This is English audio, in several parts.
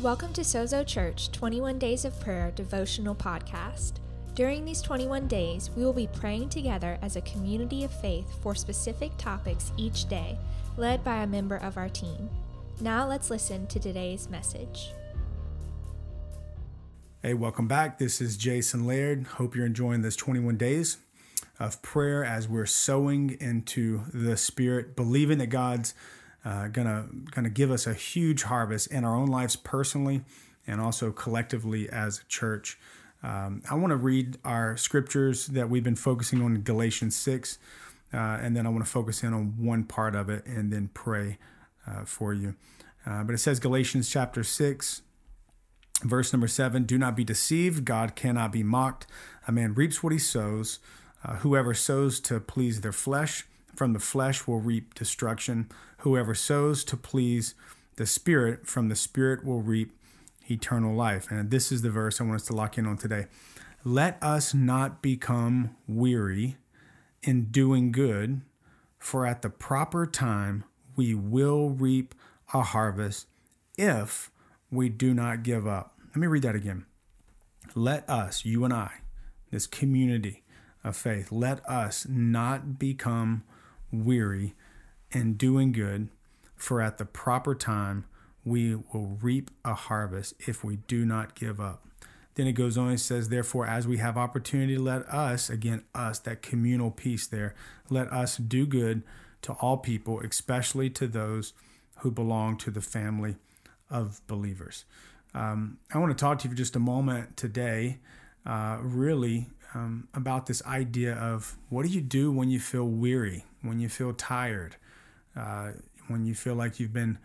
Welcome to Sozo Church 21 Days of Prayer devotional podcast. During these 21 days, we will be praying together as a community of faith for specific topics each day, led by a member of our team. Now let's listen to today's message. Hey, welcome back. This is Jason Laird. Hope you're enjoying this 21 days of prayer as we're sowing into the Spirit, believing that God's uh, gonna gonna give us a huge harvest in our own lives personally and also collectively as a church. Um, I want to read our scriptures that we've been focusing on in Galatians six, uh, and then I want to focus in on one part of it and then pray uh, for you. Uh, but it says Galatians chapter six. Verse number seven Do not be deceived. God cannot be mocked. A man reaps what he sows. Uh, whoever sows to please their flesh from the flesh will reap destruction. Whoever sows to please the Spirit from the Spirit will reap eternal life. And this is the verse I want us to lock in on today. Let us not become weary in doing good, for at the proper time we will reap a harvest if we do not give up. Let me read that again. Let us, you and I, this community of faith, let us not become weary in doing good, for at the proper time we will reap a harvest if we do not give up. Then it goes on and says, Therefore, as we have opportunity, let us, again, us, that communal piece there, let us do good to all people, especially to those who belong to the family of believers. Um, I want to talk to you for just a moment today, uh, really um, about this idea of what do you do when you feel weary, when you feel tired, uh, when you feel like you've been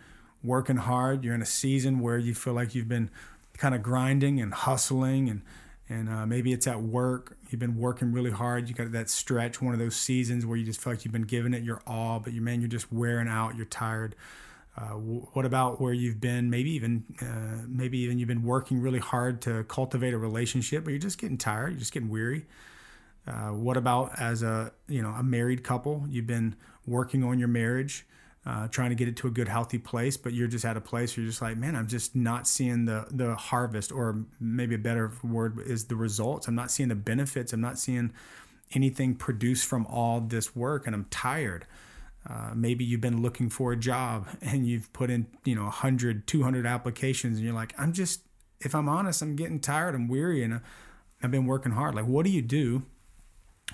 working hard, you're in a season where you feel like you've been kind of grinding and hustling and and uh, maybe it's at work you've been working really hard you got that stretch one of those seasons where you just feel like you've been giving it your all but you man you're just wearing out you're tired uh, what about where you've been maybe even uh, maybe even you've been working really hard to cultivate a relationship but you're just getting tired you're just getting weary? Uh, what about as a you know a married couple? You've been working on your marriage uh, trying to get it to a good healthy place but you're just at a place where you're just like man i'm just not seeing the the harvest or maybe a better word is the results. I'm not seeing the benefits. I'm not seeing anything produced from all this work and i'm tired uh, maybe you've been looking for a job and you've put in, you know, 100, 200 applications and you're like, I'm just, if I'm honest, I'm getting tired, I'm weary, and uh, I've been working hard. Like, what do you do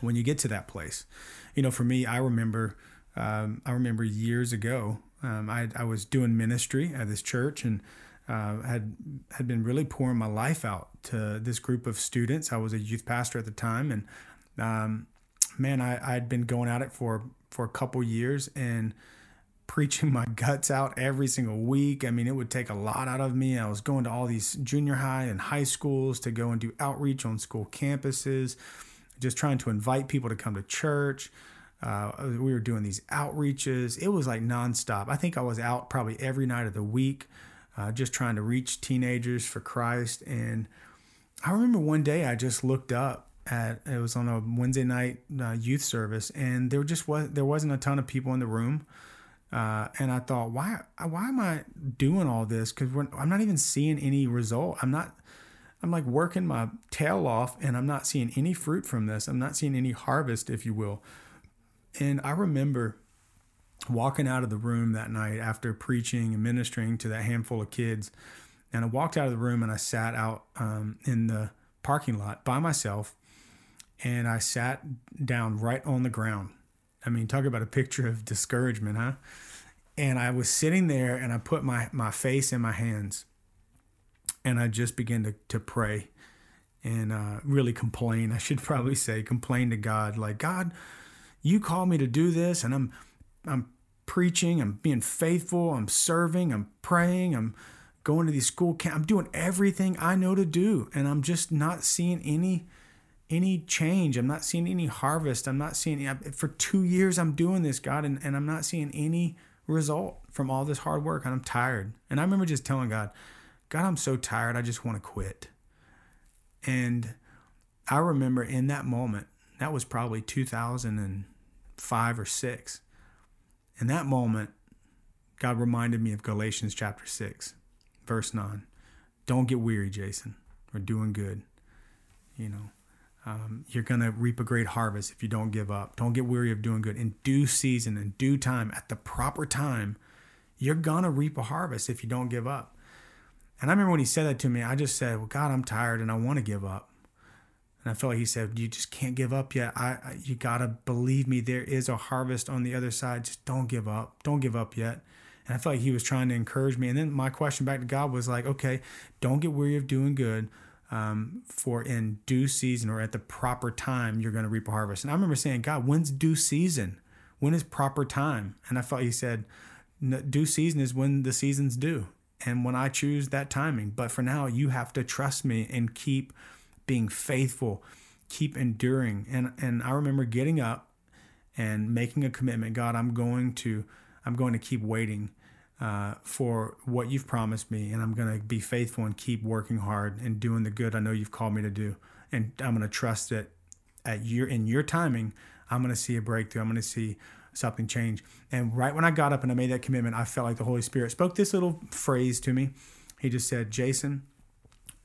when you get to that place? You know, for me, I remember, um, I remember years ago, um, I, I was doing ministry at this church and uh, had had been really pouring my life out to this group of students. I was a youth pastor at the time, and um, man, I, I'd been going at it for for a couple years and preaching my guts out every single week. I mean, it would take a lot out of me. I was going to all these junior high and high schools to go and do outreach on school campuses, just trying to invite people to come to church. Uh, we were doing these outreaches. It was like nonstop. I think I was out probably every night of the week, uh, just trying to reach teenagers for Christ. And I remember one day I just looked up at it was on a Wednesday night uh, youth service, and there just was there wasn't a ton of people in the room. Uh, and I thought, why why am I doing all this? Because I'm not even seeing any result. I'm not. I'm like working my tail off, and I'm not seeing any fruit from this. I'm not seeing any harvest, if you will. And I remember walking out of the room that night after preaching and ministering to that handful of kids. And I walked out of the room and I sat out um, in the parking lot by myself and I sat down right on the ground. I mean, talk about a picture of discouragement, huh? And I was sitting there and I put my, my face in my hands and I just began to, to pray and uh, really complain. I should probably say, complain to God, like, God, you called me to do this and I'm, I'm preaching, I'm being faithful, I'm serving, I'm praying, I'm going to these school camp, I'm doing everything I know to do. And I'm just not seeing any any change. I'm not seeing any harvest. I'm not seeing for two years I'm doing this, God, and, and I'm not seeing any result from all this hard work. And I'm tired. And I remember just telling God, God, I'm so tired. I just want to quit. And I remember in that moment, that was probably 2005 or 6. In that moment, God reminded me of Galatians chapter 6, verse 9, don't get weary, Jason. We're doing good. You know, um, you're going to reap a great harvest if you don't give up. Don't get weary of doing good. In due season, in due time, at the proper time, you're going to reap a harvest if you don't give up. And I remember when he said that to me, I just said, Well, God, I'm tired and I want to give up. And I felt like he said, You just can't give up yet. I, I you gotta believe me, there is a harvest on the other side. Just don't give up. Don't give up yet. And I felt like he was trying to encourage me. And then my question back to God was like, okay, don't get weary of doing good. Um, for in due season or at the proper time, you're going to reap a harvest. And I remember saying, God, when's due season? When is proper time? And I felt he said, due season is when the season's due and when I choose that timing. But for now, you have to trust me and keep being faithful, keep enduring. And and I remember getting up and making a commitment. God, I'm going to I'm going to keep waiting uh, for what you've promised me, and I'm going to be faithful and keep working hard and doing the good I know you've called me to do. And I'm going to trust that at your in your timing, I'm going to see a breakthrough. I'm going to see something change. And right when I got up and I made that commitment, I felt like the Holy Spirit spoke this little phrase to me. He just said, Jason,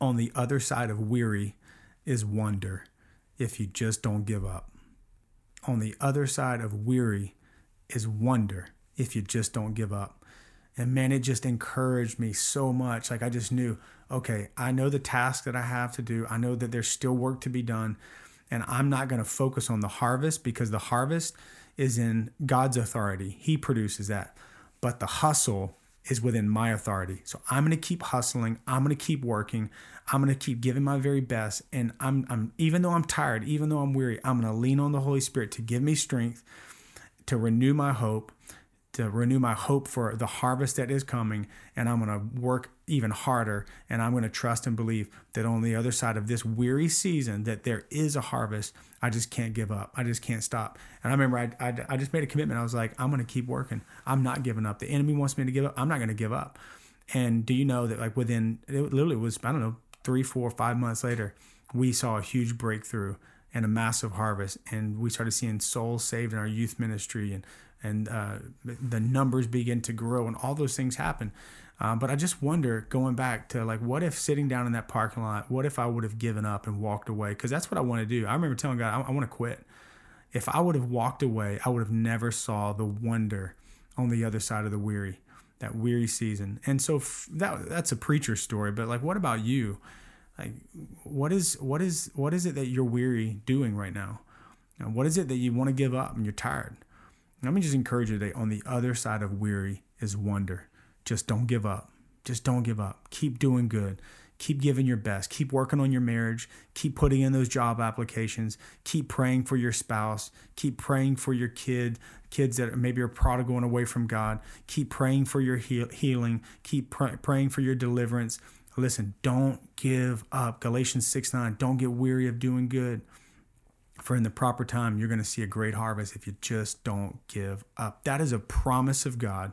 on the other side of weary is wonder if you just don't give up. On the other side of weary is wonder if you just don't give up. And man, it just encouraged me so much. Like I just knew, okay, I know the task that I have to do. I know that there's still work to be done. And I'm not going to focus on the harvest because the harvest is in God's authority. He produces that. But the hustle is within my authority. So I'm going to keep hustling. I'm going to keep working. I'm going to keep giving my very best. And I'm, I'm even though I'm tired, even though I'm weary, I'm going to lean on the Holy Spirit to give me strength, to renew my hope, to renew my hope for the harvest that is coming. And I'm going to work even harder. And I'm going to trust and believe that on the other side of this weary season, that there is a harvest. I just can't give up. I just can't stop. And I remember I, I, I just made a commitment. I was like, I'm going to keep working. I'm not giving up. The enemy wants me to give up. I'm not going to give up. And do you know that like within, it literally was, I don't know, three, four, five months later, we saw a huge breakthrough and a massive harvest. And we started seeing souls saved in our youth ministry and and uh, the numbers begin to grow and all those things happen. Uh, but I just wonder, going back to like, what if sitting down in that parking lot, what if I would have given up and walked away? Because that's what I want to do. I remember telling God, I, I want to quit. If I would have walked away, I would have never saw the wonder on the other side of the weary, that weary season. And so f- that that's a preacher story. But like, what about you? Like, what is what is what is it that you're weary doing right now? And what is it that you want to give up and you're tired? Let me just encourage you today on the other side of weary is wonder. Just don't give up. Just don't give up. Keep doing good. Keep giving your best. Keep working on your marriage. Keep putting in those job applications. Keep praying for your spouse. Keep praying for your kid, kids that maybe are prodigal and away from God. Keep praying for your heal- healing. Keep pr- praying for your deliverance. Listen, don't give up. Galatians 6 9. Don't get weary of doing good. For in the proper time, you're going to see a great harvest if you just don't give up. That is a promise of God.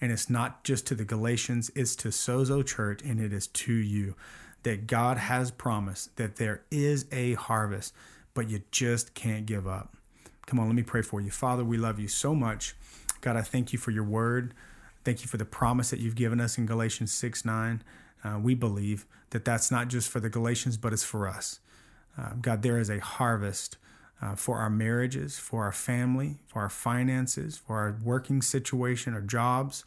And it's not just to the Galatians, it's to Sozo Church, and it is to you that God has promised that there is a harvest, but you just can't give up. Come on, let me pray for you. Father, we love you so much. God, I thank you for your word. Thank you for the promise that you've given us in Galatians 6 9. Uh, we believe that that's not just for the Galatians, but it's for us. Uh, God, there is a harvest uh, for our marriages, for our family, for our finances, for our working situation, our jobs.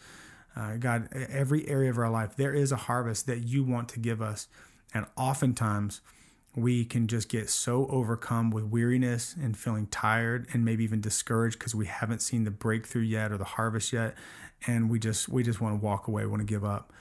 Uh, God, every area of our life, there is a harvest that you want to give us. And oftentimes, we can just get so overcome with weariness and feeling tired and maybe even discouraged because we haven't seen the breakthrough yet or the harvest yet and we just we just want to walk away want to give up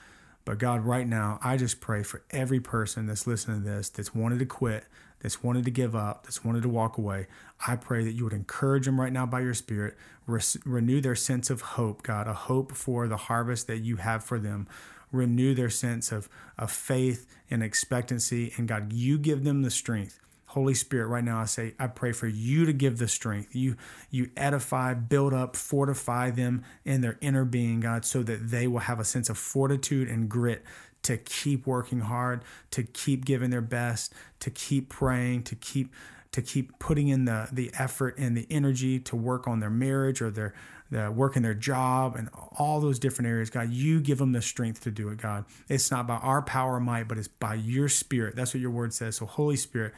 but god right now i just pray for every person that's listening to this that's wanted to quit that's wanted to give up, that's wanted to walk away, I pray that you would encourage them right now by your Spirit, re- renew their sense of hope, God, a hope for the harvest that you have for them. Renew their sense of, of faith and expectancy. And God, you give them the strength. Holy Spirit, right now I say, I pray for you to give the strength. You you edify, build up, fortify them in their inner being, God, so that they will have a sense of fortitude and grit to keep working hard, to keep giving their best, to keep praying, to keep to keep putting in the the effort and the energy to work on their marriage or their the work in their job and all those different areas. God, you give them the strength to do it, God. It's not by our power or might, but it's by your spirit. That's what your word says. So, Holy Spirit,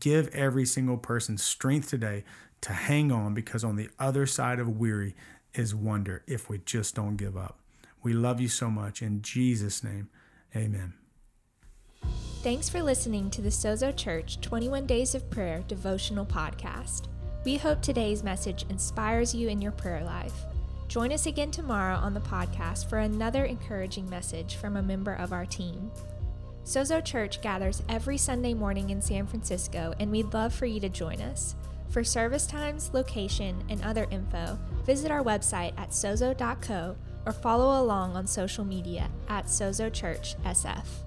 give every single person strength today to hang on because on the other side of weary is wonder if we just don't give up. We love you so much. In Jesus' name, amen. Thanks for listening to the Sozo Church 21 Days of Prayer devotional podcast. We hope today's message inspires you in your prayer life. Join us again tomorrow on the podcast for another encouraging message from a member of our team. Sozo Church gathers every Sunday morning in San Francisco, and we'd love for you to join us. For service times, location, and other info, visit our website at sozo.co or follow along on social media at Sozo Church SF.